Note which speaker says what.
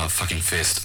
Speaker 1: my fucking fist